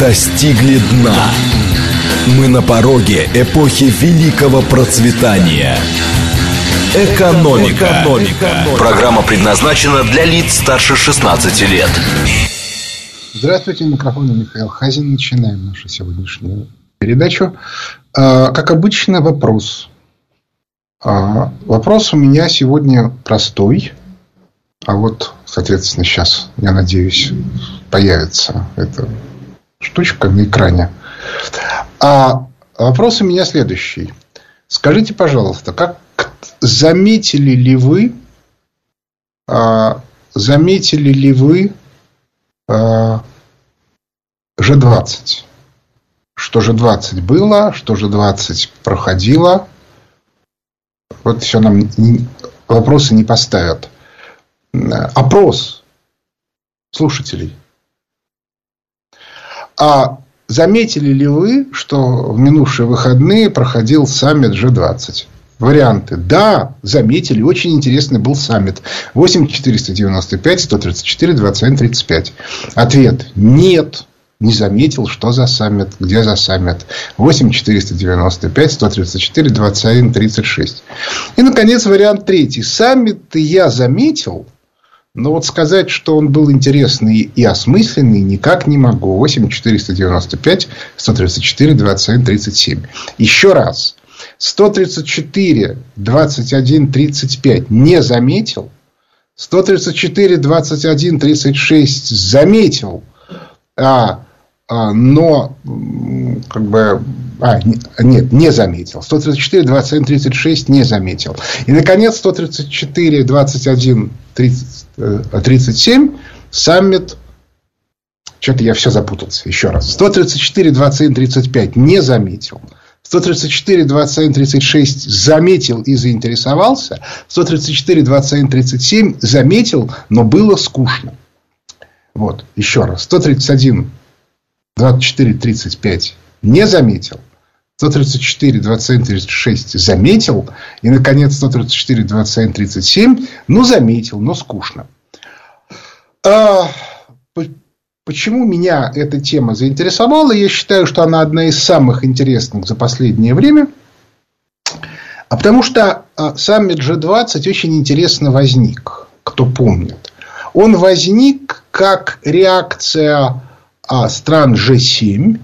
достигли дна. Мы на пороге эпохи великого процветания. Экономика. Экономика. Программа предназначена для лиц старше 16 лет. Здравствуйте, микрофон Михаил Хазин. Начинаем нашу сегодняшнюю передачу. А, как обычно, вопрос. А, вопрос у меня сегодня простой. А вот, соответственно, сейчас, я надеюсь, появится эта штучка на экране. А вопрос у меня следующий. Скажите, пожалуйста, как заметили ли вы, а, заметили ли вы а, G20? Что G20 было, что G20 проходило? Вот все нам вопросы не поставят. Опрос слушателей. А заметили ли вы, что в минувшие выходные проходил саммит G20? Варианты. Да, заметили. Очень интересный был саммит. 8 495 134 21 35. Ответ. Нет. Не заметил, что за саммит, где за саммит. 8 495 134 21 36. И, наконец, вариант третий. Саммит я заметил, но вот сказать, что он был интересный и осмысленный, никак не могу. 8 495 134 21 37. Еще раз. 134 21 35 не заметил. 134 21 36 заметил. А, а, но как бы а, нет, не заметил. 134, 21, 36 не заметил. И, наконец, 134, 21, 30, 37 саммит что-то я все запутался. Еще раз. 134, 21, 35 не заметил. 134, 21, 36 заметил и заинтересовался. 134, 21, 37 заметил, но было скучно. Вот, еще раз. 131, 24, 35 не заметил. 134, 27, 36 заметил. И, наконец, 134, 27, 37 ну, заметил, но скучно. А, почему меня эта тема заинтересовала? Я считаю, что она одна из самых интересных за последнее время. А потому что а, саммит G20 очень интересно возник, кто помнит. Он возник как реакция а, стран G7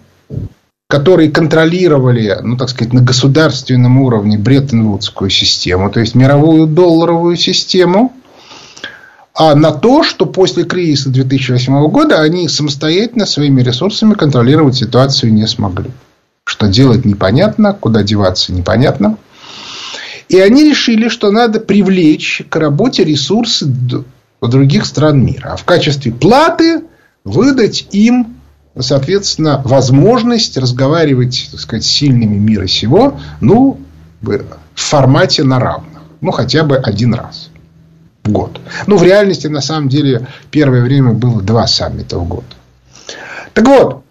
которые контролировали, ну, так сказать, на государственном уровне Бреттон-Вудскую систему, то есть мировую долларовую систему, а на то, что после кризиса 2008 года они самостоятельно своими ресурсами контролировать ситуацию не смогли. Что делать непонятно, куда деваться непонятно. И они решили, что надо привлечь к работе ресурсы других стран мира. А в качестве платы выдать им соответственно, возможность разговаривать, так сказать, с сильными мира сего, ну, в формате на равных. Ну, хотя бы один раз в год. Ну, в реальности, на самом деле, первое время было два саммита в год. Так вот,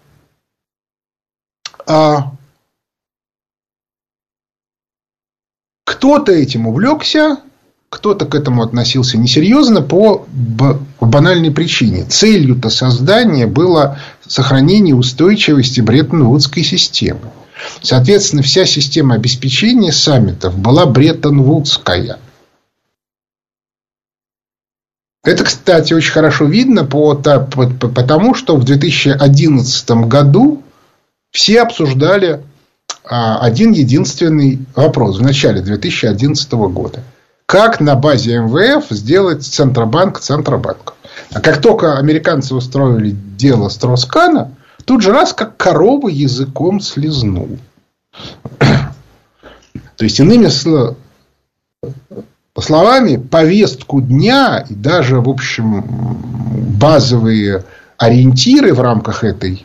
а, кто-то этим увлекся, кто-то к этому относился несерьезно по банальной причине. Целью-то создания было сохранение устойчивости Бреттон-Вудской системы. Соответственно, вся система обеспечения саммитов была Бреттон-Вудская. Это, кстати, очень хорошо видно по, по, по, потому, что в 2011 году все обсуждали а, один единственный вопрос в начале 2011 года – как на базе МВФ сделать Центробанк Центробанком. А как только американцы устроили дело Строскана, тут же раз как корова языком слезнул. То есть, иными словами, повестку дня и даже, в общем, базовые ориентиры в рамках этой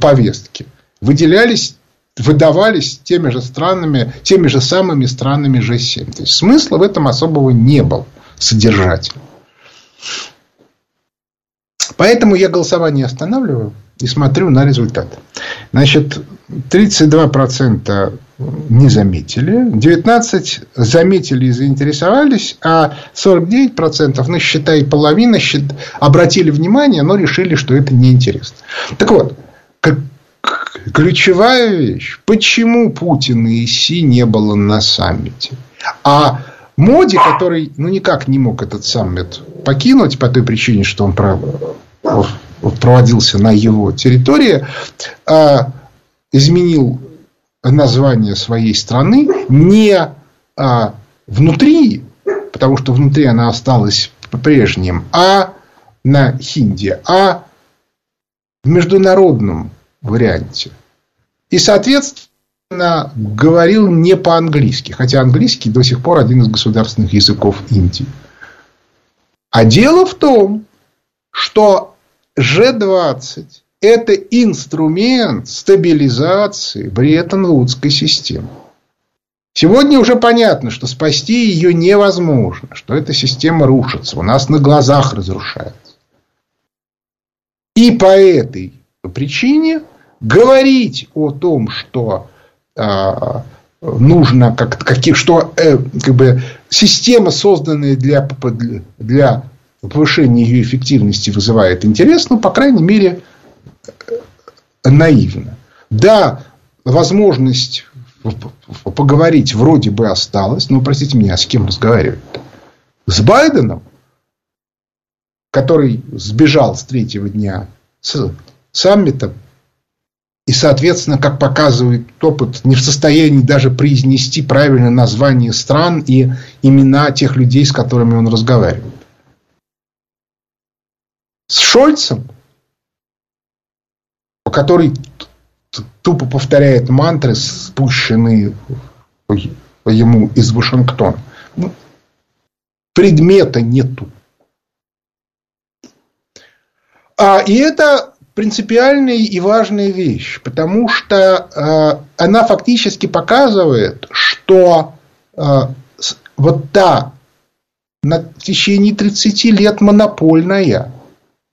повестки выделялись выдавались теми же странами, теми же самыми странами G7. То есть смысла в этом особого не было содержательного. Поэтому я голосование останавливаю и смотрю на результаты. Значит, 32% не заметили, 19% заметили и заинтересовались, а 49%, ну, считай, половина счит, обратили внимание, но решили, что это неинтересно. Так вот, ключевая вещь. Почему Путина и Си не было на саммите? А Моди, который ну, никак не мог этот саммит покинуть по той причине, что он проводился на его территории, а, изменил название своей страны не а, внутри, потому что внутри она осталась прежним, а на хинди, а в международном варианте. И, соответственно, говорил не по-английски. Хотя английский до сих пор один из государственных языков Индии. А дело в том, что G20 – это инструмент стабилизации Бреттон-Вудской системы. Сегодня уже понятно, что спасти ее невозможно, что эта система рушится, у нас на глазах разрушается. И по этой причине говорить о том, что а, нужно как, каких, что э, как бы система, созданная для, для повышения ее эффективности, вызывает интерес, ну, по крайней мере, наивно. Да, возможность поговорить вроде бы осталась, но, простите меня, а с кем разговаривать? С Байденом, который сбежал с третьего дня с саммита и, соответственно, как показывает опыт, не в состоянии даже произнести правильное название стран и имена тех людей, с которыми он разговаривает. С Шольцем, который тупо повторяет мантры, спущенные ему из Вашингтона. Ну, предмета нету. А, и это принципиальная и важная вещь, потому что э, она фактически показывает, что э, вот та на в течение 30 лет монопольная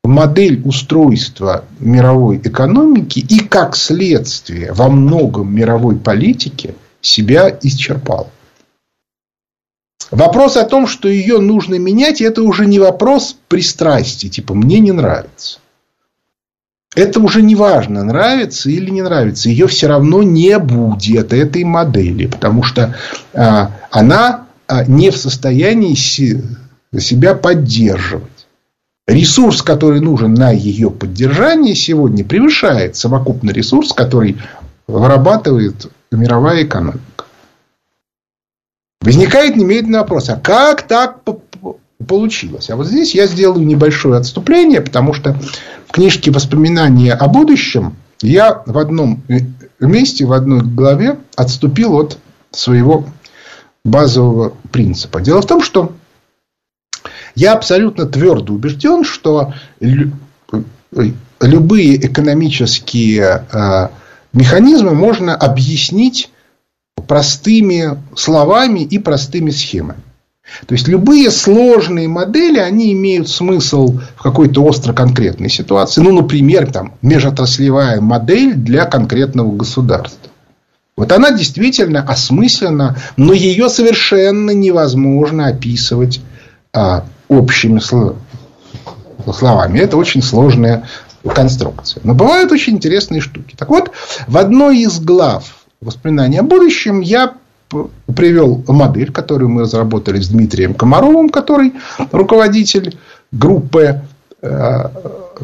модель устройства мировой экономики и как следствие во многом мировой политики себя исчерпала. Вопрос о том, что ее нужно менять, это уже не вопрос пристрастия, типа мне не нравится. Это уже не важно, нравится или не нравится. Ее все равно не будет этой модели, потому что а, она а, не в состоянии си, себя поддерживать. Ресурс, который нужен на ее поддержание сегодня, превышает совокупный ресурс, который вырабатывает мировая экономика. Возникает немедленный вопрос, а как так получилось? А вот здесь я сделаю небольшое отступление, потому что в книжке «Воспоминания о будущем» я в одном месте, в одной главе отступил от своего базового принципа. Дело в том, что я абсолютно твердо убежден, что любые экономические э, механизмы можно объяснить простыми словами и простыми схемами. То есть любые сложные модели, они имеют смысл в какой-то остро конкретной ситуации. Ну, например, там, межотраслевая модель для конкретного государства. Вот она действительно осмыслена, но ее совершенно невозможно описывать а, общими словами. Это очень сложная конструкция. Но бывают очень интересные штуки. Так вот, в одной из глав воспоминания о будущем я привел модель, которую мы разработали с Дмитрием Комаровым, который руководитель группы, э,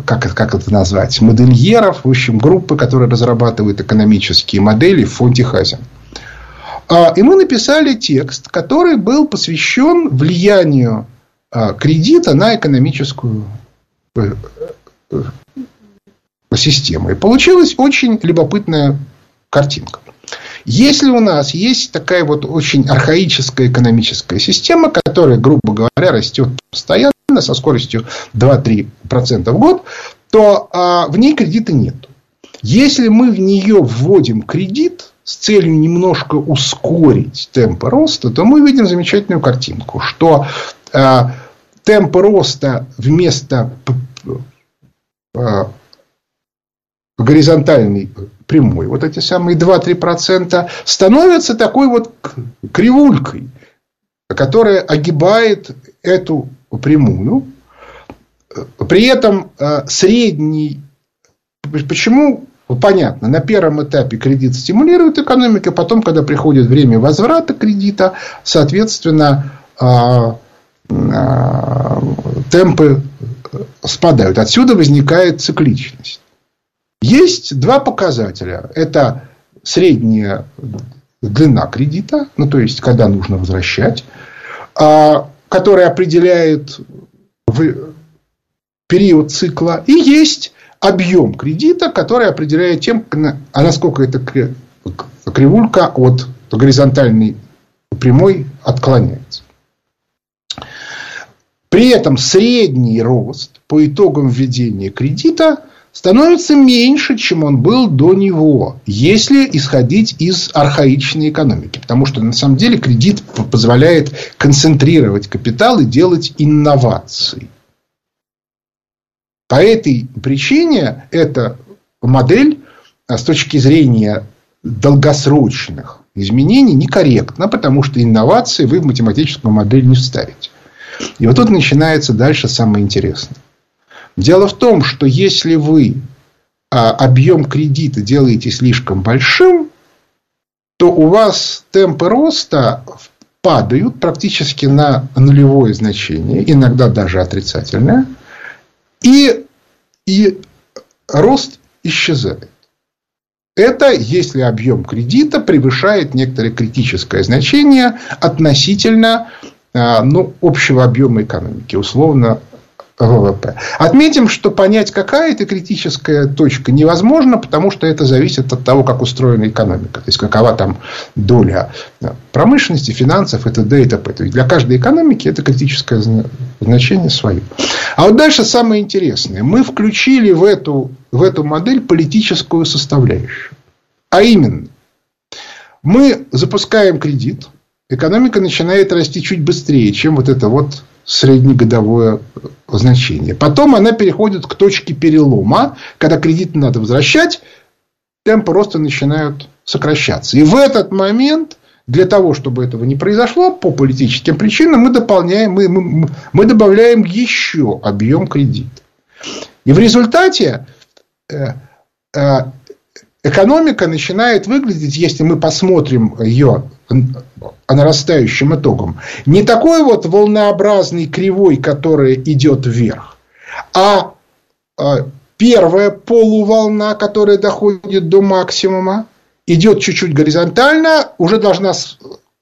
как, как это назвать, модельеров, в общем, группы, которая разрабатывает экономические модели в фонде Хазин. А, и мы написали текст, который был посвящен влиянию а, кредита на экономическую э, э, систему. И получилась очень любопытная картинка. Если у нас есть такая вот очень архаическая экономическая система, которая, грубо говоря, растет постоянно со скоростью 2-3% в год, то а, в ней кредита нет. Если мы в нее вводим кредит с целью немножко ускорить темпы роста, то мы видим замечательную картинку, что а, темпы роста вместо а, горизонтальной прямой, вот эти самые 2-3% становятся такой вот кривулькой, которая огибает эту прямую. При этом э, средний... Почему понятно, на первом этапе кредит стимулирует экономику, потом, когда приходит время возврата кредита, соответственно, а, а, темпы спадают. Отсюда возникает цикличность. Есть два показателя. Это средняя длина кредита, ну то есть когда нужно возвращать, а, который определяет период цикла, и есть объем кредита, который определяет тем, а насколько эта кривулька от горизонтальной прямой отклоняется. При этом средний рост по итогам введения кредита становится меньше, чем он был до него, если исходить из архаичной экономики. Потому что на самом деле кредит позволяет концентрировать капитал и делать инновации. По этой причине эта модель а, с точки зрения долгосрочных изменений некорректна, потому что инновации вы в математическую модель не вставите. И вот тут начинается дальше самое интересное. Дело в том, что если вы а, объем кредита делаете слишком большим, то у вас темпы роста падают практически на нулевое значение, иногда даже отрицательное, и, и рост исчезает. Это если объем кредита превышает некоторое критическое значение относительно а, ну, общего объема экономики, условно ВВП. Отметим, что понять, какая это критическая точка, невозможно, потому что это зависит от того, как устроена экономика. То есть, какова там доля промышленности, финансов и т.д. и т.п. То есть, для каждой экономики это критическое значение свое. А вот дальше самое интересное. Мы включили в эту, в эту модель политическую составляющую. А именно, мы запускаем кредит, экономика начинает расти чуть быстрее, чем вот это вот среднегодовое значение. Потом она переходит к точке перелома, когда кредит надо возвращать, темпы роста начинают сокращаться. И в этот момент, для того, чтобы этого не произошло, по политическим причинам, мы, дополняем, мы, мы, мы добавляем еще объем кредита. И в результате э, э, экономика начинает выглядеть, если мы посмотрим ее нарастающим итогом, не такой вот волнообразный кривой, которая идет вверх, а, а первая полуволна, которая доходит до максимума, идет чуть-чуть горизонтально, уже должна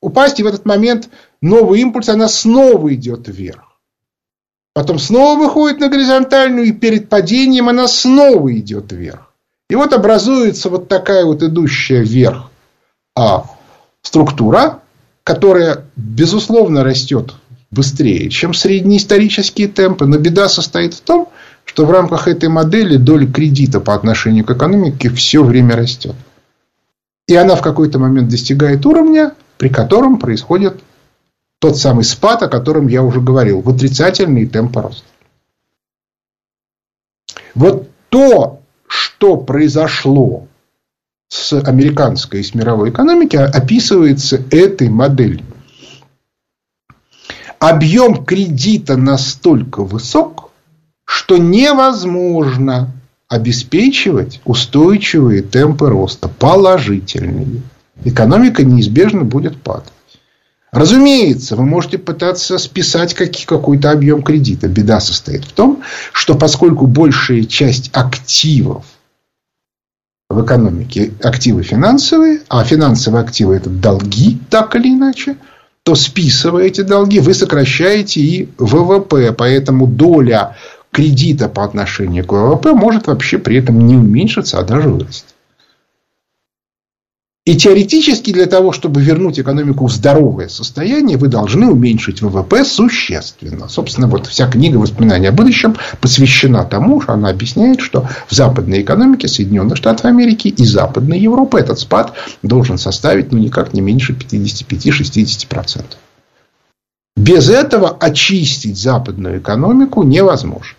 упасть, и в этот момент новый импульс, она снова идет вверх. Потом снова выходит на горизонтальную, и перед падением она снова идет вверх. И вот образуется вот такая вот идущая вверх а, структура, которая, безусловно, растет быстрее, чем среднеисторические темпы. Но беда состоит в том, что в рамках этой модели доля кредита по отношению к экономике все время растет. И она в какой-то момент достигает уровня, при котором происходит тот самый спад, о котором я уже говорил, в отрицательный темп роста. Вот то, что произошло с американской и с мировой экономики, описывается этой моделью. Объем кредита настолько высок, что невозможно обеспечивать устойчивые темпы роста, положительные. Экономика неизбежно будет падать. Разумеется, вы можете пытаться списать какой-то объем кредита. Беда состоит в том, что поскольку большая часть активов в экономике активы финансовые, а финансовые активы это долги, так или иначе, то списывая эти долги, вы сокращаете и ВВП. Поэтому доля кредита по отношению к ВВП может вообще при этом не уменьшиться, а даже вырасти. И теоретически для того, чтобы вернуть экономику в здоровое состояние, вы должны уменьшить ВВП существенно. Собственно, вот вся книга «Воспоминания о будущем» посвящена тому, что она объясняет, что в западной экономике Соединенных Штатов Америки и Западной Европы этот спад должен составить ну, никак не меньше 55-60%. Без этого очистить западную экономику невозможно.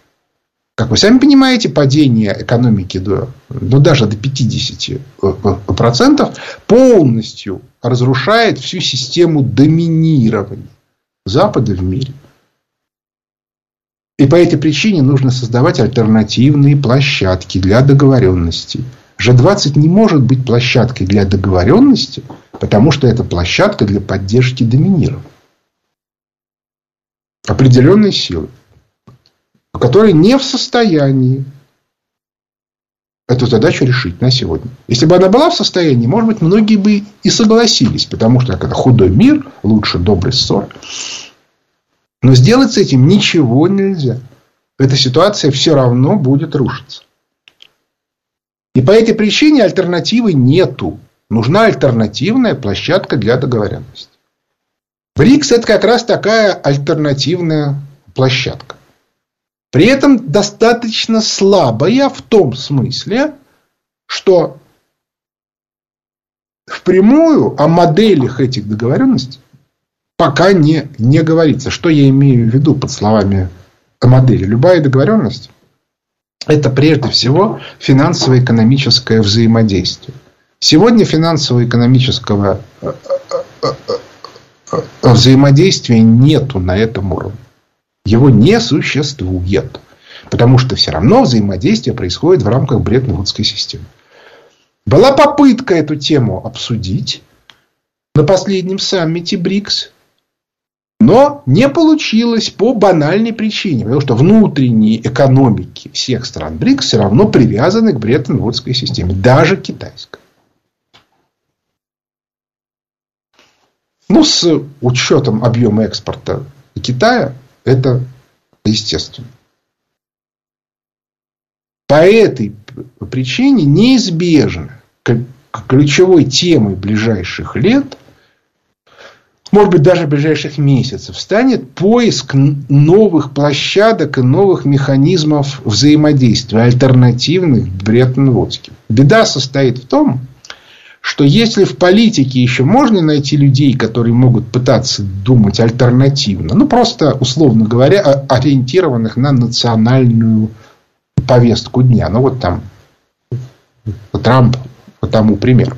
Как вы сами понимаете, падение экономики до, ну, даже до 50% э, полностью разрушает всю систему доминирования Запада в мире. И по этой причине нужно создавать альтернативные площадки для договоренностей G20 не может быть площадкой для договоренности, потому что это площадка для поддержки доминирования. Определенной силы, которая не в состоянии эту задачу решить на сегодня. Если бы она была в состоянии, может быть, многие бы и согласились, потому что это худой мир, лучше добрый ссор. Но сделать с этим ничего нельзя. Эта ситуация все равно будет рушиться. И по этой причине альтернативы нету. Нужна альтернативная площадка для договоренности. БРИКС это как раз такая альтернативная площадка. При этом достаточно слабая в том смысле, что впрямую о моделях этих договоренностей пока не, не говорится. Что я имею в виду под словами модели? Любая договоренность – это прежде всего финансово-экономическое взаимодействие. Сегодня финансово-экономического э, э, э, взаимодействия нету на этом уровне. Его не существует. Потому что все равно взаимодействие происходит в рамках Бреттон-Вудской системы. Была попытка эту тему обсудить на последнем саммите БРИКС. Но не получилось по банальной причине. Потому что внутренние экономики всех стран БРИКС все равно привязаны к Бреттон-Вудской системе. Даже китайской. Ну, с учетом объема экспорта Китая, это естественно. По этой причине неизбежно ключевой темой ближайших лет, может быть, даже ближайших месяцев, станет поиск новых площадок и новых механизмов взаимодействия, альтернативных Бреттон-Вудским. Беда состоит в том, что если в политике еще можно найти людей, которые могут пытаться думать альтернативно, ну просто, условно говоря, ориентированных на национальную повестку дня, ну вот там Трамп тому примеру,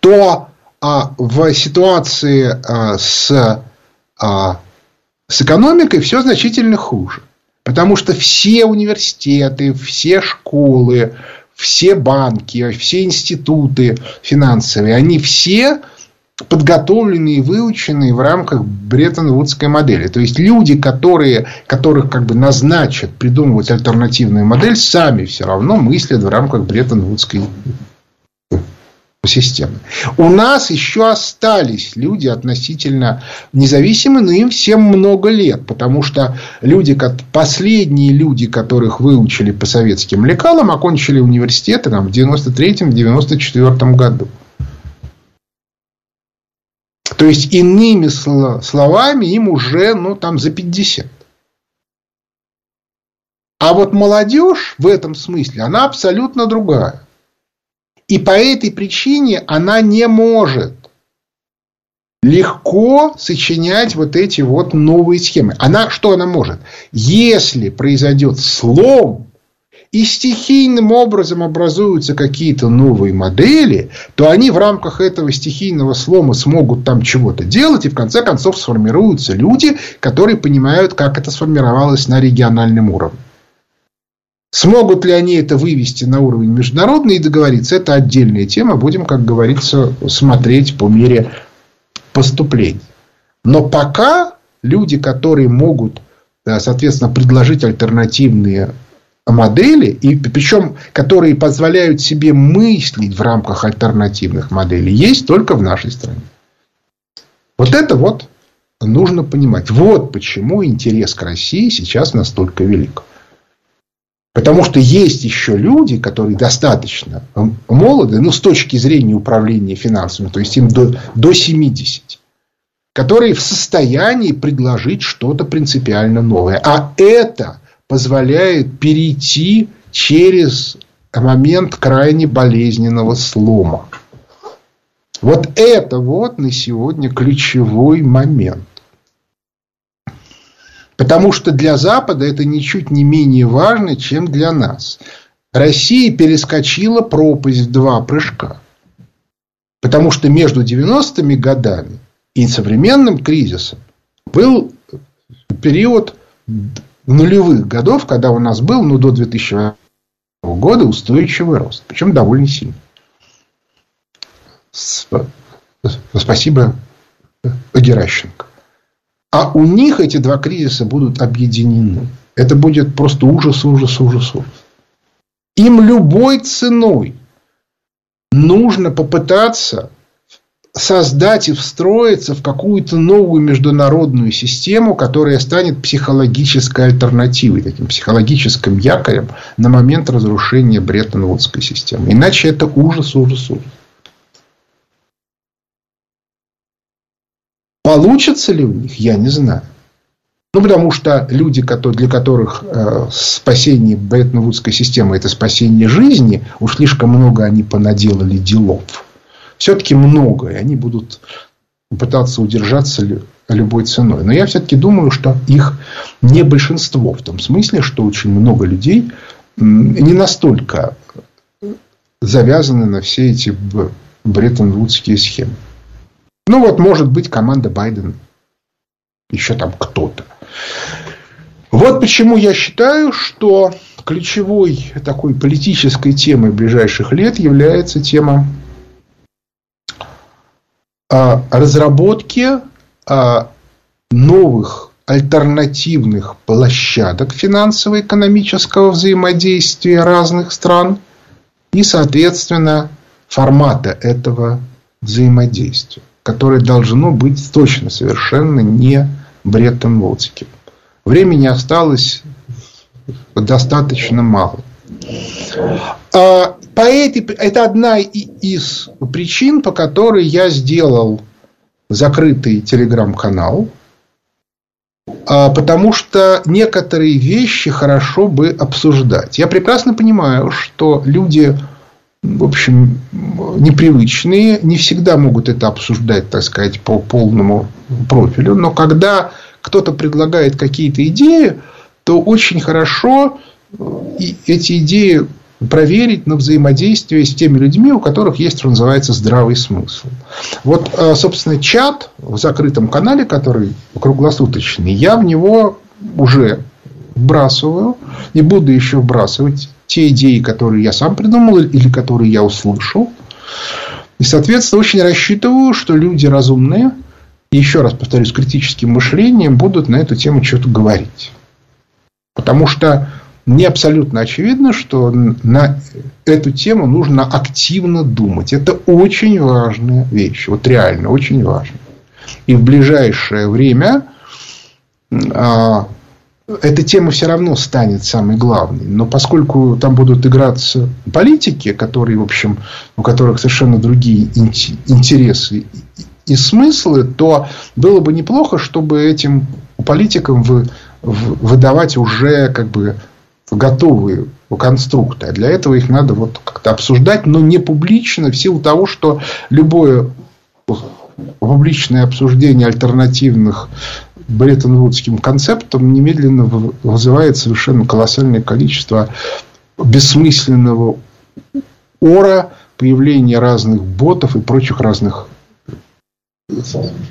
то а, в ситуации а, с, а, с экономикой все значительно хуже. Потому что все университеты, все школы, все банки, все институты финансовые, они все подготовленные и выученные в рамках Бреттон-Вудской модели. То есть люди, которые, которых как бы назначат придумывать альтернативную модель, сами все равно мыслят в рамках Бреттон-Вудской системы. У нас еще остались люди относительно независимые, но им всем много лет, потому что люди, последние люди, которых выучили по советским лекалам, окончили университеты там, в 93-94 году. То есть, иными словами, им уже ну, там, за 50. А вот молодежь в этом смысле, она абсолютно другая. И по этой причине она не может легко сочинять вот эти вот новые схемы. Она что она может? Если произойдет слом и стихийным образом образуются какие-то новые модели, то они в рамках этого стихийного слома смогут там чего-то делать, и в конце концов сформируются люди, которые понимают, как это сформировалось на региональном уровне. Смогут ли они это вывести на уровень международный и договориться, это отдельная тема. Будем, как говорится, смотреть по мере поступлений. Но пока люди, которые могут, соответственно, предложить альтернативные модели, и причем которые позволяют себе мыслить в рамках альтернативных моделей, есть только в нашей стране. Вот это вот нужно понимать. Вот почему интерес к России сейчас настолько велик. Потому что есть еще люди, которые достаточно молоды, ну, с точки зрения управления финансами, то есть им до, до 70, которые в состоянии предложить что-то принципиально новое. А это позволяет перейти через момент крайне болезненного слома. Вот это вот на сегодня ключевой момент. Потому что для Запада это ничуть не менее важно, чем для нас. Россия перескочила пропасть в два прыжка. Потому что между 90-ми годами и современным кризисом был период нулевых годов, когда у нас был, ну, до 2008 года устойчивый рост, причем довольно сильный. Спасибо Геращенко. А у них эти два кризиса будут объединены. Это будет просто ужас, ужас, ужас, ужас. Им любой ценой нужно попытаться создать и встроиться в какую-то новую международную систему, которая станет психологической альтернативой, таким психологическим якорем на момент разрушения Бреттон-Вудской системы. Иначе это ужас, ужас, ужас. Получится ли у них, я не знаю. Ну, потому что люди, для которых э, спасение Бреттон-Вудской системы – это спасение жизни, уж слишком много они понаделали делов все-таки много, и они будут пытаться удержаться любой ценой. Но я все-таки думаю, что их не большинство, в том смысле, что очень много людей не настолько завязаны на все эти бреттон-вудские схемы. Ну, вот, может быть, команда Байдена. Еще там кто-то. Вот почему я считаю, что ключевой такой политической темой ближайших лет является тема разработке а, новых альтернативных площадок финансово-экономического взаимодействия разных стран и, соответственно, формата этого взаимодействия, которое должно быть точно совершенно не Бреттон-Вудским. Времени осталось достаточно мало. А, по этой, это одна из причин, по которой я сделал закрытый телеграм-канал. А, потому что некоторые вещи хорошо бы обсуждать. Я прекрасно понимаю, что люди, в общем, непривычные, не всегда могут это обсуждать, так сказать, по полному профилю. Но когда кто-то предлагает какие-то идеи, то очень хорошо эти идеи проверить на взаимодействие с теми людьми, у которых есть, что называется, здравый смысл. Вот, э, собственно, чат в закрытом канале, который круглосуточный, я в него уже вбрасываю и буду еще вбрасывать те идеи, которые я сам придумал или которые я услышал. И, соответственно, очень рассчитываю, что люди разумные, еще раз повторюсь, с критическим мышлением будут на эту тему что-то говорить. Потому что мне абсолютно очевидно, что на эту тему нужно активно думать. Это очень важная вещь. Вот реально очень важно. И в ближайшее время а, эта тема все равно станет самой главной. Но поскольку там будут играться политики, которые, в общем, у которых совершенно другие интересы и смыслы, то было бы неплохо, чтобы этим политикам вы, выдавать уже как бы готовые конструкты. А для этого их надо вот как-то обсуждать, но не публично, в силу того, что любое публичное обсуждение альтернативных Бреттон-Вудским концептам немедленно вызывает совершенно колоссальное количество бессмысленного ора, появления разных ботов и прочих разных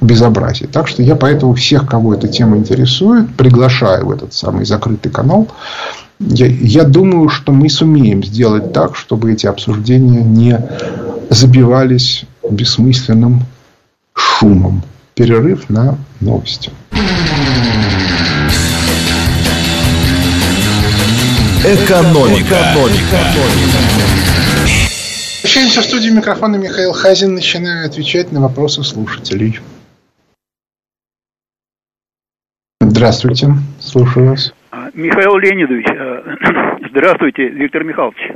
безобразий. Так что я поэтому всех, кого эта тема интересует, приглашаю в этот самый закрытый канал я, я думаю, что мы сумеем сделать так, чтобы эти обсуждения не забивались бессмысленным шумом. Перерыв на новости. Экономика. Экономика. Возвращаемся в студию микрофона Михаил Хазин. Начинаю отвечать на вопросы слушателей. Здравствуйте, слушаю вас. Михаил Леонидович, э, здравствуйте, Виктор Михайлович.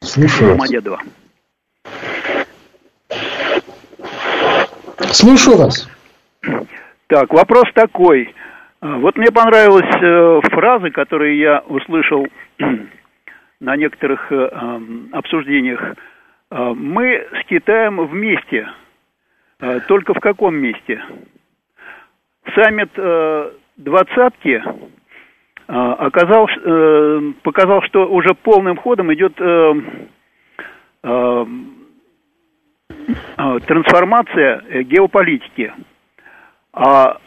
Слушаю. Домодедово. Слушаю вас. Так, вопрос такой. Э, вот мне понравилась э, фраза, которую я услышал на некоторых обсуждениях. Мы с Китаем вместе. Только в каком месте? Саммит двадцатки а, оказал, э, показал, что уже полным ходом идет э, э, трансформация геополитики. А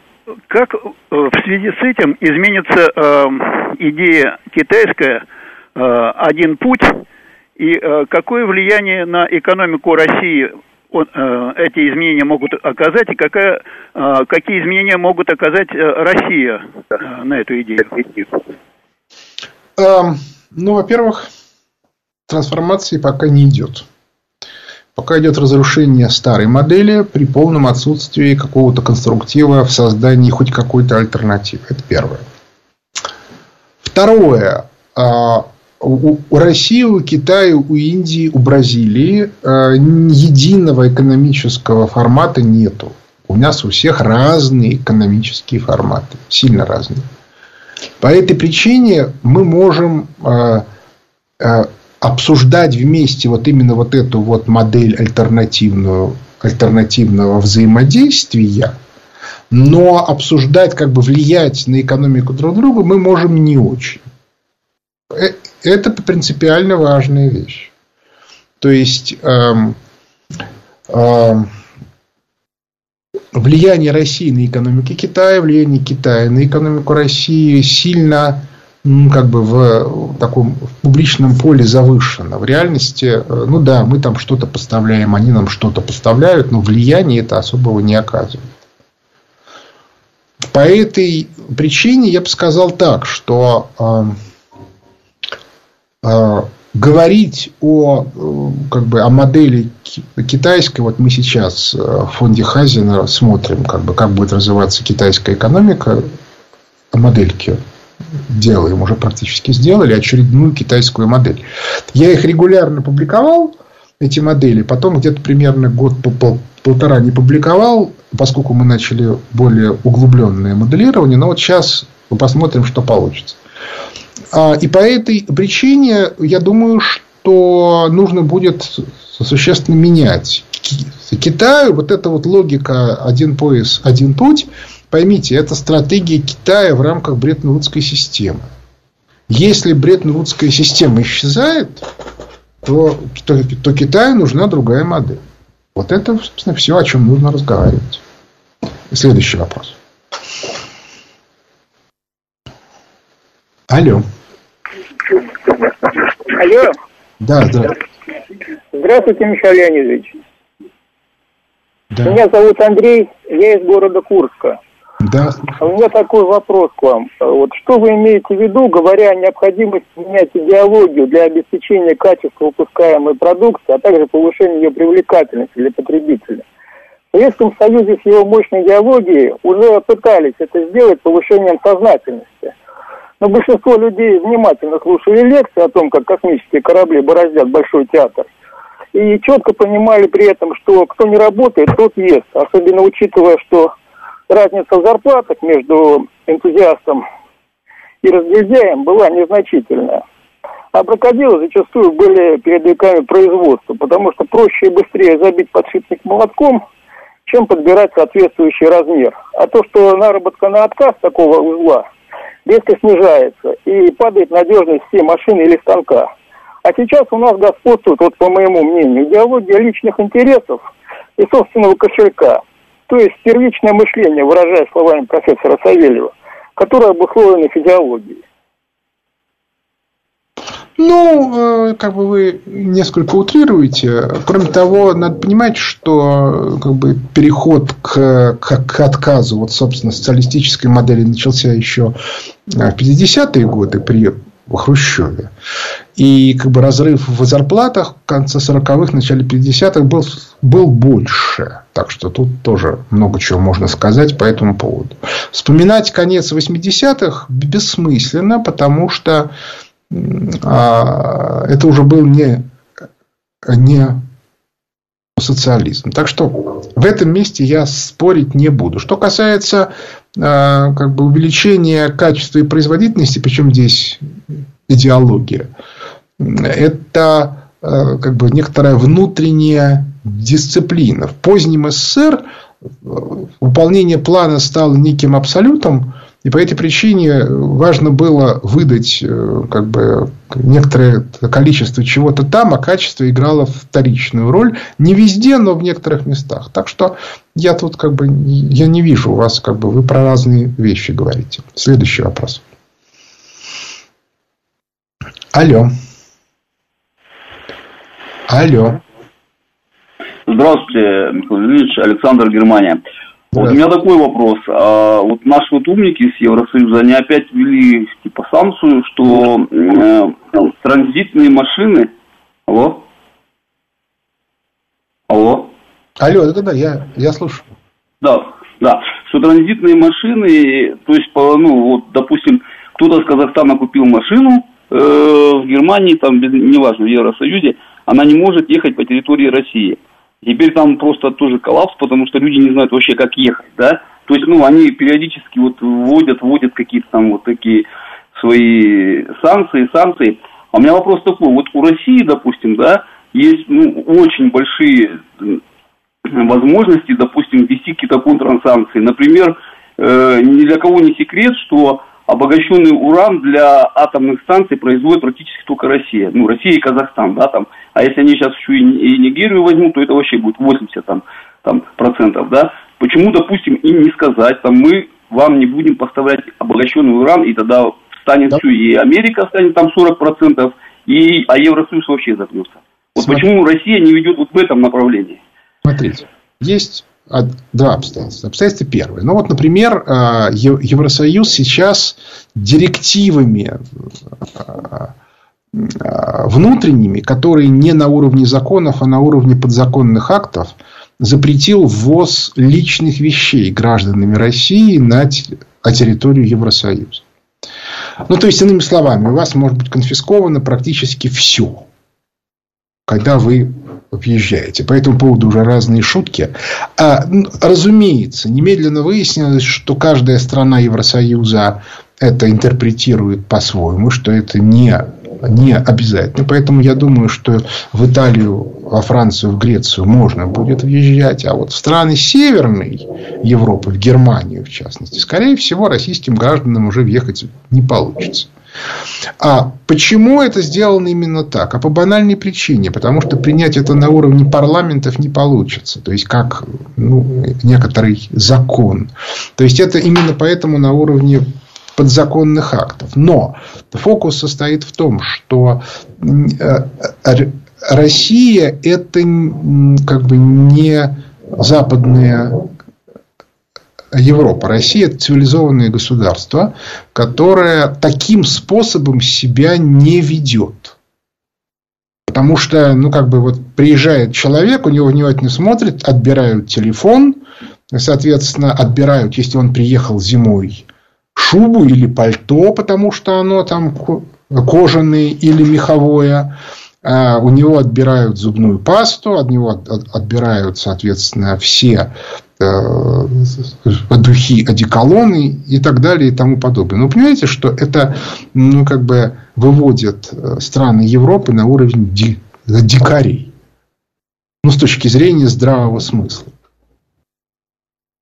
как в связи с этим изменится идея китайская один путь и какое влияние на экономику России эти изменения могут оказать и какая, какие изменения могут оказать Россия на эту идею? Эм, ну, во-первых, трансформации пока не идет. Пока идет разрушение старой модели при полном отсутствии какого-то конструктива в создании хоть какой-то альтернативы. Это первое. Второе. А, у России, у Китая, у Индии, у Бразилии а, единого экономического формата нету. У нас у всех разные экономические форматы. Сильно разные. По этой причине мы можем а, обсуждать вместе вот именно вот эту вот модель альтернативную, альтернативного взаимодействия, но обсуждать, как бы влиять на экономику друг друга мы можем не очень. Э, это принципиально важная вещь. То есть эм, эм, влияние России на экономику Китая, влияние Китая на экономику России сильно как бы в таком публичном поле завышено. В реальности, э, ну да, мы там что-то поставляем, они нам что-то поставляют, но влияние это особого не оказывает. По этой причине я бы сказал так, что э, э, говорить о, э, как бы, о модели китайской, вот мы сейчас э, в фонде Хазина смотрим, как, бы, как будет развиваться китайская экономика, модельки делаем, уже практически сделали очередную китайскую модель. Я их регулярно публиковал, эти модели, потом где-то примерно год полтора не публиковал, поскольку мы начали более углубленное моделирование, но вот сейчас мы посмотрим, что получится. А, и по этой причине я думаю, что нужно будет существенно менять. Китаю вот эта вот логика один пояс, один путь – Поймите, это стратегия Китая в рамках Бреттон-Вудской системы. Если Бреттон-Вудская система исчезает, то, то, то Китаю нужна другая модель. Вот это, собственно, все, о чем нужно разговаривать. Следующий вопрос. Алло. Алло. Да, здравствуйте. Здравствуйте, Михаил Леонидович. Да. Меня зовут Андрей, я из города Курска. Да. У меня такой вопрос к вам. Вот что вы имеете в виду, говоря о необходимости менять идеологию для обеспечения качества выпускаемой продукции, а также повышения ее привлекательности для потребителя? В Советском Союзе с его мощной идеологией уже пытались это сделать повышением сознательности. Но большинство людей внимательно слушали лекции о том, как космические корабли бороздят Большой театр. И четко понимали при этом, что кто не работает, тот ест. Особенно учитывая, что разница в зарплатах между энтузиастом и разгильдяем была незначительная. А крокодилы зачастую были передовиками производства, потому что проще и быстрее забить подшипник молотком, чем подбирать соответствующий размер. А то, что наработка на отказ такого узла резко снижается и падает надежность всей машины или станка. А сейчас у нас господствует, вот по моему мнению, идеология личных интересов и собственного кошелька – то есть первичное мышление, выражая словами профессора Савельева, которое обусловлено физиологией. Ну, э, как бы вы несколько утрируете. Кроме того, надо понимать, что как бы, переход к, к, к отказу вот, собственно, социалистической модели начался еще в 50-е годы при Хрущеве. И как бы разрыв в зарплатах в конце 40-х, начале 50-х был, был больше. Так что тут тоже много чего можно сказать по этому поводу. Вспоминать конец 80-х бессмысленно, потому что а, это уже был не, не социализм. Так что в этом месте я спорить не буду. Что касается а, как бы, увеличения качества и производительности, причем здесь идеология, это э, как бы некоторая внутренняя дисциплина. В позднем СССР э, выполнение плана стало неким абсолютом, и по этой причине важно было выдать э, как бы, некоторое количество чего-то там, а качество играло вторичную роль. Не везде, но в некоторых местах. Так что я тут как бы я не вижу у вас, как бы вы про разные вещи говорите. Следующий вопрос. Алло. Алло. Здравствуйте, Михаил Ильич, Александр Германия. Вот у меня такой вопрос. А вот наши вот умники с Евросоюза, они опять ввели типа санкцию, что э, транзитные машины... Алло? Алло? Алло, да-да, я, я слушаю. Да, да. Что транзитные машины, то есть, по, ну, вот, допустим, кто-то с Казахстана купил машину э, в Германии, там, без, неважно, в Евросоюзе, она не может ехать по территории России. Теперь там просто тоже коллапс, потому что люди не знают вообще, как ехать, да. То есть, ну, они периодически вот вводят, вводят какие-то там вот такие свои санкции, санкции. А у меня вопрос такой, вот у России, допустим, да, есть ну, очень большие возможности, допустим, ввести какие-то контрсанкции. Например, э, ни для кого не секрет, что обогащенный уран для атомных станций производит практически только Россия. Ну, Россия и Казахстан, да, там. А если они сейчас еще и Нигерию возьмут, то это вообще будет 80 там, там, процентов, да. Почему, допустим, им не сказать, там, мы вам не будем поставлять обогащенный уран, и тогда станет да. все, и Америка станет там 40 процентов, и, а Евросоюз вообще загнется. Вот Смотри. почему Россия не ведет вот в этом направлении? Смотрите, есть два обстоятельства. Обстоятельство первое. Ну, вот, например, а, Евросоюз сейчас директивами а, а, внутренними, которые не на уровне законов, а на уровне подзаконных актов, запретил ввоз личных вещей гражданами России на территорию Евросоюза. Ну, то есть, иными словами, у вас может быть конфисковано практически все, когда вы въезжаете. По этому поводу уже разные шутки. А, разумеется, немедленно выяснилось, что каждая страна Евросоюза это интерпретирует по-своему, что это не, не обязательно. Поэтому я думаю, что в Италию, во Францию, в Грецию можно будет въезжать. А вот в страны Северной Европы, в Германию в частности, скорее всего, российским гражданам уже въехать не получится. А почему это сделано именно так? А по банальной причине. Потому что принять это на уровне парламентов не получится. То есть, как ну, некоторый закон. То есть, это именно поэтому на уровне подзаконных актов. Но фокус состоит в том, что э, Россия это как бы не западная Европа. Россия – это цивилизованное государство, которое таким способом себя не ведет. Потому что, ну, как бы, вот приезжает человек, у него внимательно смотрит, отбирают телефон, соответственно, отбирают, если он приехал зимой, шубу или пальто, потому что оно там кожаное или меховое. А у него отбирают зубную пасту, от него отбирают, соответственно, все духи, одеколоны и так далее и тому подобное. Но понимаете, что это ну, как бы выводит э, страны Европы на уровень ди, дикарей. Ну, с точки зрения здравого смысла.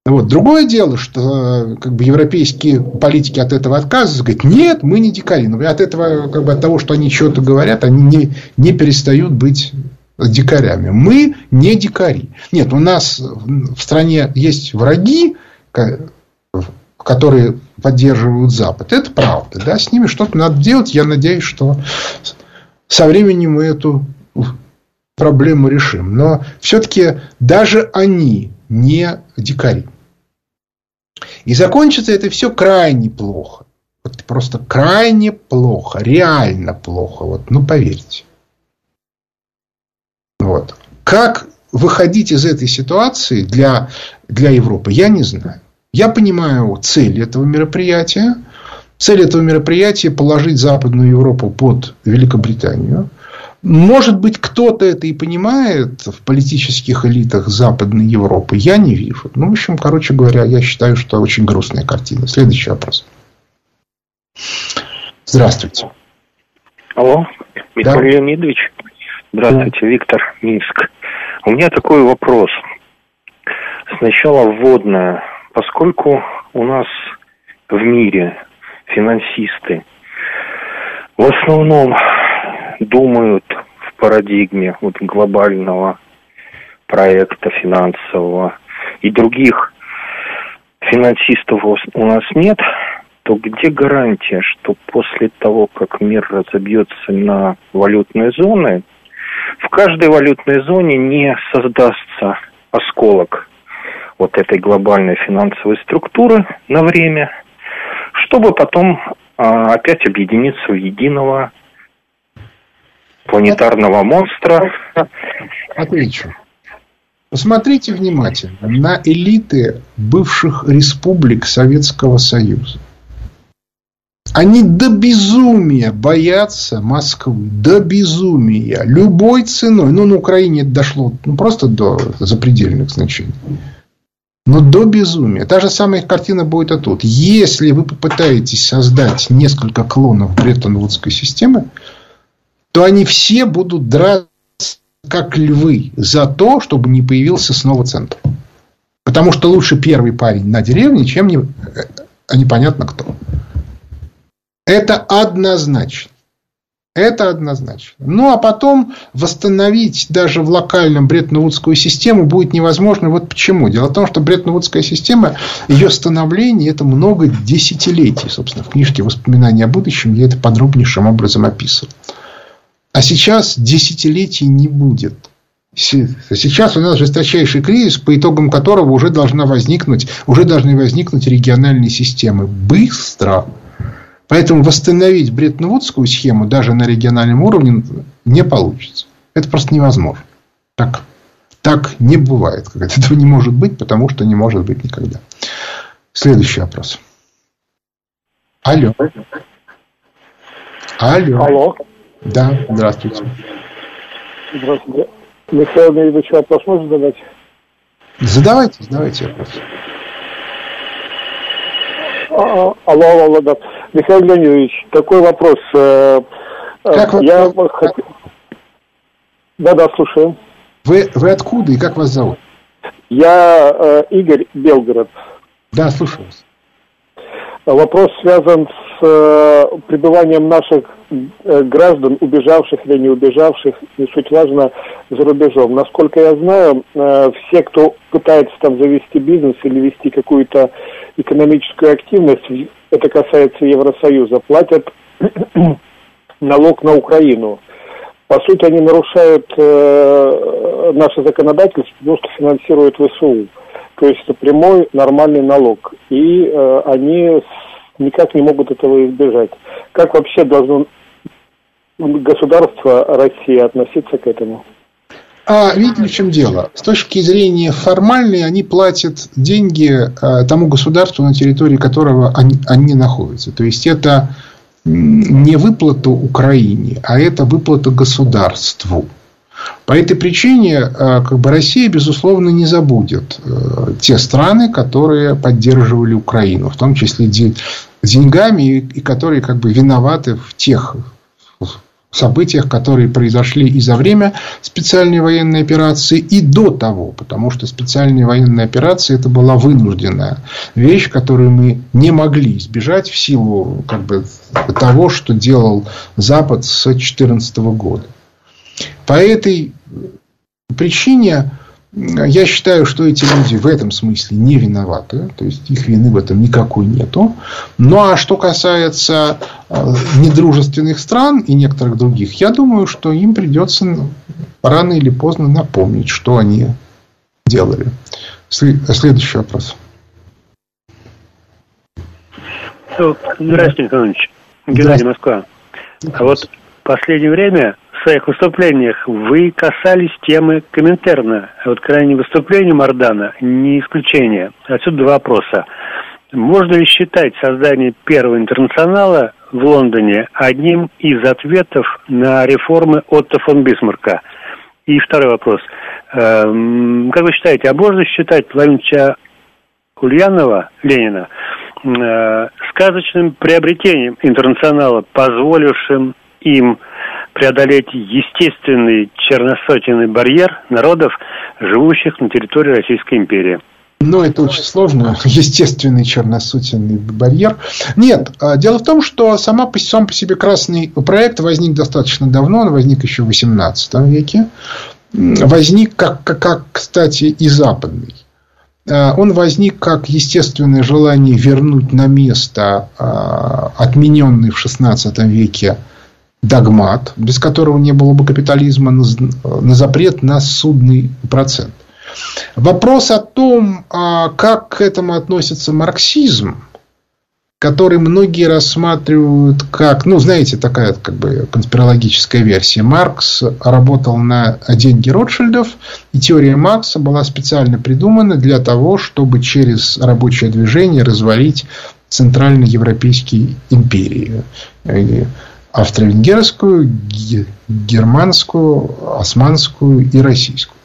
Вот. Другое дело, что э, как бы, европейские политики от этого отказываются, говорят, нет, мы не дикари. Но от этого, как бы, от того, что они что-то говорят, они не, не перестают быть дикарями. Мы не дикари. Нет, у нас в стране есть враги, которые поддерживают Запад. Это правда. Да? С ними что-то надо делать. Я надеюсь, что со временем мы эту проблему решим. Но все-таки даже они не дикари. И закончится это все крайне плохо. Вот просто крайне плохо. Реально плохо. Вот, ну, поверьте. Как выходить из этой ситуации для, для Европы, я не знаю. Я понимаю цель этого мероприятия. Цель этого мероприятия – положить Западную Европу под Великобританию. Может быть, кто-то это и понимает в политических элитах Западной Европы. Я не вижу. Ну, в общем, короче говоря, я считаю, что очень грустная картина. Следующий вопрос. Здравствуйте. Алло, Михаил да? Леонидович. Здравствуйте, Виктор, Минск. У меня такой вопрос. Сначала вводная. Поскольку у нас в мире финансисты в основном думают в парадигме вот глобального проекта финансового и других финансистов у нас нет, то где гарантия, что после того, как мир разобьется на валютные зоны, в каждой валютной зоне не создастся осколок вот этой глобальной финансовой структуры на время, чтобы потом а, опять объединиться в единого планетарного монстра. Отвечу. Посмотрите внимательно на элиты бывших республик Советского Союза. Они до безумия боятся Москвы. До безумия. Любой ценой. Ну, на Украине это дошло ну, просто до запредельных значений. Но до безумия. Та же самая картина будет и тут. Если вы попытаетесь создать несколько клонов Бреттон-Вудской системы, то они все будут драться как львы за то, чтобы не появился снова центр. Потому что лучше первый парень на деревне, чем не, а непонятно кто. Это однозначно. Это однозначно. Ну, а потом восстановить даже в локальном Бреттон-Вудскую систему будет невозможно. Вот почему. Дело в том, что Бреттон-Вудская система, ее становление, это много десятилетий. Собственно, в книжке «Воспоминания о будущем» я это подробнейшим образом описывал. А сейчас десятилетий не будет. Сейчас у нас жесточайший кризис, по итогам которого уже должна возникнуть, уже должны возникнуть региональные системы. Быстро. Поэтому восстановить Бреттон-Вудскую схему даже на региональном уровне не получится. Это просто невозможно. Так, так не бывает. Этого не может быть, потому что не может быть никогда. Следующий вопрос. Алло. Алло. Алло. Да, здравствуйте. Здравствуйте. Михаил Леонидович, вопрос можно задать? Задавайте, задавайте вопрос. А, а, алло, алло, алло, да. Михаил Леонидович, такой вопрос. Э, э, как Я вы... хотел... Да, да, слушаю. Вы, вы откуда и как вас зовут? Я э, Игорь Белгород. Да, слушаю вас. Вопрос связан с э, пребыванием наших граждан, убежавших или не убежавших, не суть важно, за рубежом. Насколько я знаю, э, все, кто пытается там завести бизнес или вести какую-то экономическую активность, это касается Евросоюза, платят налог на Украину. По сути, они нарушают э, наше законодательство, потому что финансируют ВСУ. То есть это прямой нормальный налог. И э, они никак не могут этого избежать. Как вообще должно государство России относиться к этому? А видите, в чем дело? С точки зрения формальной, они платят деньги э, тому государству, на территории которого они, они находятся. То есть, это не выплата Украине, а это выплата государству. По этой причине э, как бы Россия, безусловно, не забудет э, те страны, которые поддерживали Украину, в том числе деньгами, и которые как бы виноваты в тех событиях, которые произошли и за время специальной военной операции, и до того, потому что специальная военная операция это была вынужденная вещь, которую мы не могли избежать в силу как бы, того, что делал Запад с 2014 года. По этой причине я считаю, что эти люди в этом смысле не виноваты. То есть, их вины в этом никакой нету. Ну, а что касается э, недружественных стран и некоторых других, я думаю, что им придется рано или поздно напомнить, что они делали. Следующий вопрос. Здравствуйте, Николай Геннадий Москва. А вот в последнее время своих выступлениях вы касались темы Коминтерна. Вот крайнее выступление Мардана не исключение. Отсюда два вопроса. Можно ли считать создание первого интернационала в Лондоне одним из ответов на реформы Отто фон Бисмарка? И второй вопрос. Эм, как вы считаете, а можно считать Владимировича Ульянова, Ленина, э, сказочным приобретением интернационала, позволившим им преодолеть естественный черносотенный барьер народов, живущих на территории Российской империи. Но это очень сложно. Естественный черносотенный барьер. Нет, а, дело в том, что сама, сам по себе красный проект возник достаточно давно. Он возник еще в XVIII веке. Возник, как, как, как, кстати, и западный. он возник как естественное желание вернуть на место отмененный в XVI веке догмат, без которого не было бы капитализма, на запрет на судный процент. Вопрос о том, а, как к этому относится марксизм, который многие рассматривают как, ну, знаете, такая как бы конспирологическая версия. Маркс работал на деньги Ротшильдов, и теория Маркса была специально придумана для того, чтобы через рабочее движение развалить центральноевропейские империи австро-венгерскую, германскую, османскую и российскую.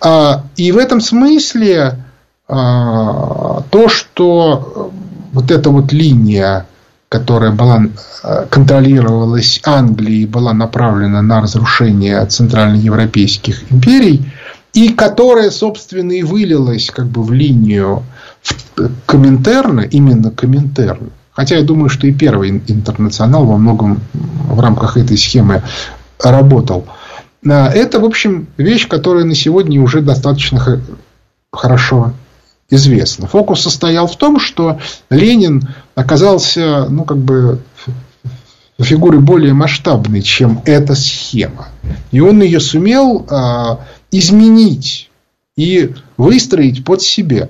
А, и в этом смысле а, то, что вот эта вот линия, которая была, контролировалась Англией, была направлена на разрушение центральноевропейских империй, и которая, собственно, и вылилась как бы в линию Коминтерна, именно Коминтерна, Хотя я думаю, что и первый интернационал во многом в рамках этой схемы работал. А, это, в общем, вещь, которая на сегодня уже достаточно хорошо известна. Фокус состоял в том, что Ленин оказался, ну, как бы фигурой более масштабной, чем эта схема. И он ее сумел а, изменить и выстроить под себя.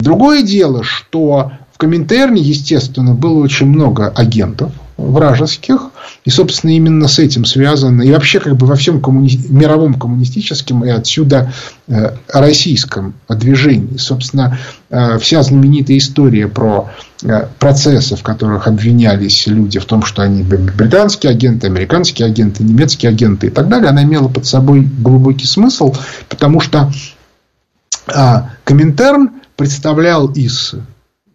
Другое дело, что в Коминтерне, естественно, было очень много агентов вражеских. И, собственно, именно с этим связано. И вообще, как бы во всем коммуни... мировом коммунистическом и отсюда э, российском движении. Собственно, э, вся знаменитая история про э, процессы, в которых обвинялись люди в том, что они британские агенты, американские агенты, немецкие агенты и так далее, она имела под собой глубокий смысл, потому что э, Коминтерн представлял из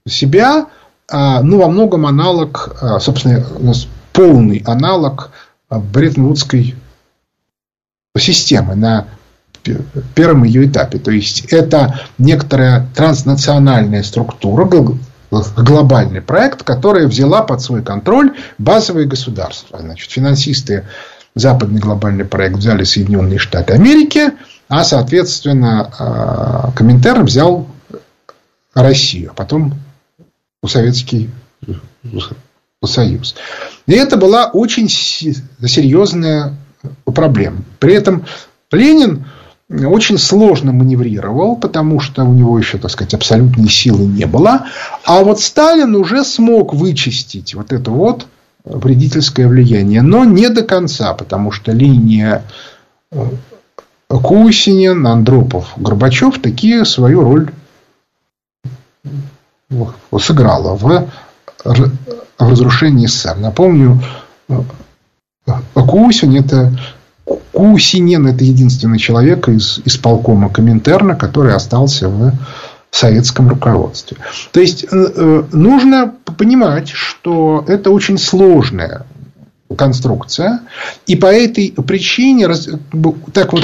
себя, а, ну, во многом аналог, а, собственно, у нас полный аналог а, Бреттон-Вудской системы на первом ее этапе. То есть, это некоторая транснациональная структура, глобальный проект, которая взяла под свой контроль базовые государства. Значит, финансисты западный глобальный проект взяли Соединенные Штаты Америки, а, соответственно, Коминтерн взял Россию, а потом Советский Союз. И это была очень серьезная проблема. При этом Ленин очень сложно маневрировал, потому что у него еще, так сказать, абсолютной силы не было. А вот Сталин уже смог вычистить вот это вот вредительское влияние. Но не до конца, потому что линия э, Кусинин, Андропов, Горбачев такие свою роль сыграла в разрушении СССР. Напомню, Кусин это Кусинен это единственный человек из исполкома Коминтерна, который остался в советском руководстве. То есть э, нужно понимать, что это очень сложная конструкция. И по этой причине так вот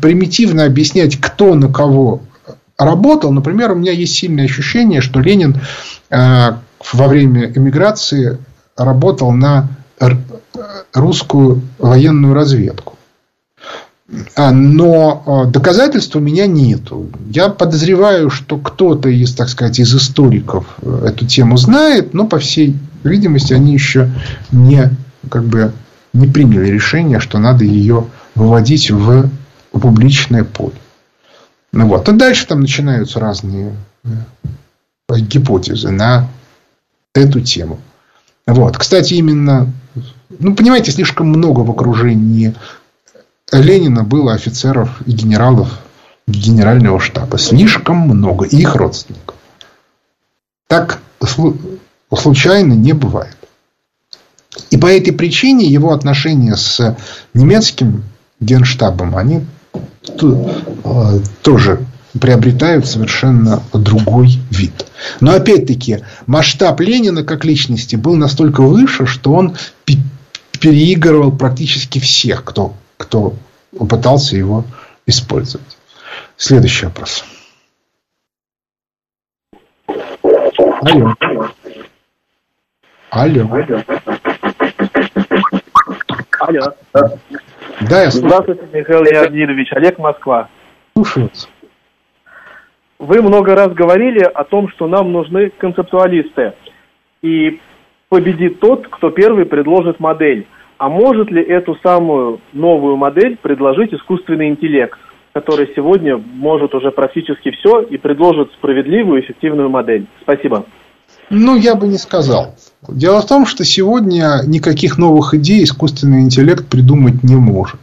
примитивно объяснять, кто на кого работал. Например, у меня есть сильное ощущение, что Ленин э, во время эмиграции работал на русскую военную разведку. А, но э, доказательств у меня нету. Я подозреваю, что кто-то из, так сказать, из историков э, эту тему знает, но, по всей видимости, они еще не, как бы, не приняли решение, что надо ее выводить в публичное поле. Ну вот. А дальше там начинаются разные э, гипотезы на эту тему. Вот. Кстати, именно, ну, понимаете, слишком много в окружении Ленина было офицеров и генералов генерального штаба. Слишком много. И их родственников. Так случайно не бывает. И по этой причине его отношения с немецким генштабом, они тоже приобретают совершенно другой вид. Но опять-таки масштаб Ленина как личности был настолько выше, что он переигрывал практически всех, кто, кто пытался его использовать. Следующий вопрос. Алло. Алло. Алло. Да, я Здравствуйте, Михаил Леонидович. Олег Москва. Слушаю. вы много раз говорили о том, что нам нужны концептуалисты. И победит тот, кто первый предложит модель. А может ли эту самую новую модель предложить искусственный интеллект, который сегодня может уже практически все и предложит справедливую эффективную модель? Спасибо. Ну, я бы не сказал. Дело в том, что сегодня никаких новых идей искусственный интеллект придумать не может.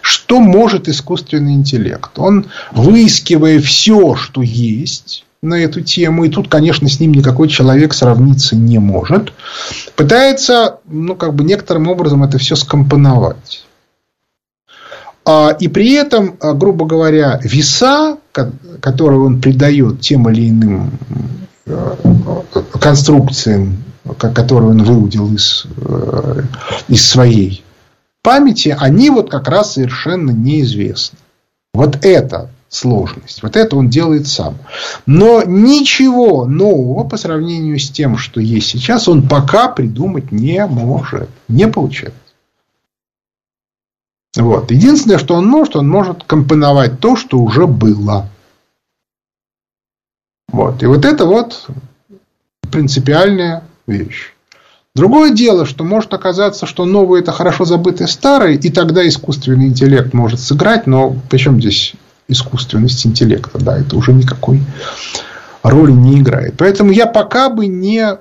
Что может искусственный интеллект? Он, выискивая все, что есть на эту тему, и тут, конечно, с ним никакой человек сравниться не может, пытается, ну, как бы некоторым образом это все скомпоновать. А, и при этом, а, грубо говоря, веса, которые он придает тем или иным а, конструкциям, которые он выудил из, из своей памяти, они вот как раз совершенно неизвестны. Вот это сложность. Вот это он делает сам. Но ничего нового по сравнению с тем, что есть сейчас, он пока придумать не может. Не получается. Вот. Единственное, что он может, он может компоновать то, что уже было. Вот. И вот это вот принципиальная вещь. Другое дело, что может оказаться, что новое это хорошо забытое старое, и тогда искусственный интеллект может сыграть, но причем здесь искусственность интеллекта, да, это уже никакой роли не играет. Поэтому я пока бы не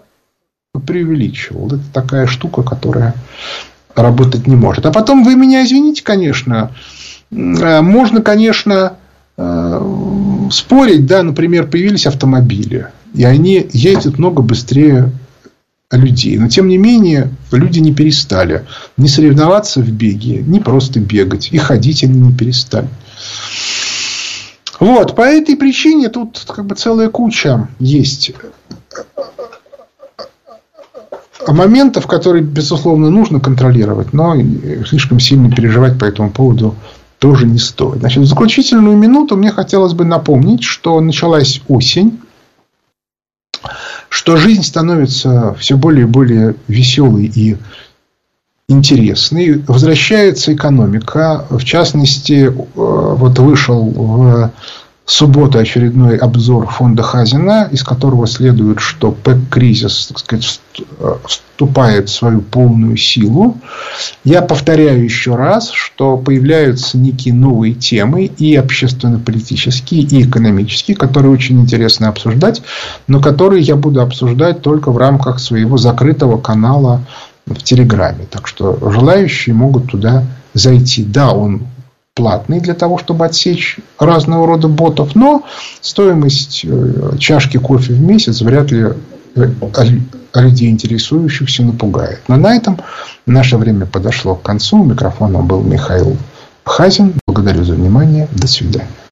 преувеличивал. Это такая штука, которая работать не может. А потом вы меня извините, конечно, э, можно, конечно, э, спорить, да, например, появились автомобили, и они ездят много быстрее людей. Но, тем не менее, люди не перестали не соревноваться в беге, не просто бегать. И ходить они не перестали. Вот, по этой причине тут как бы целая куча есть моментов, которые, безусловно, нужно контролировать, но слишком сильно переживать по этому поводу тоже не стоит. Значит, в заключительную минуту мне хотелось бы напомнить, что началась осень, что жизнь становится все более и более веселой и интересный. Возвращается экономика. В частности, э, вот вышел в субботу очередной обзор фонда Хазина, из которого следует, что ПЭК-кризис так сказать, вступает в свою полную силу. Я повторяю еще раз, что появляются некие новые темы, и общественно-политические, и экономические, которые очень интересно обсуждать, но которые я буду обсуждать только в рамках своего закрытого канала в Телеграме. Так что желающие могут туда зайти. Да, он платный для того, чтобы отсечь разного рода ботов, но стоимость э, чашки кофе в месяц вряд ли э, людей интересующихся напугает. Но на этом наше время подошло к концу. У микрофона был Михаил Хазин. Благодарю за внимание. До свидания.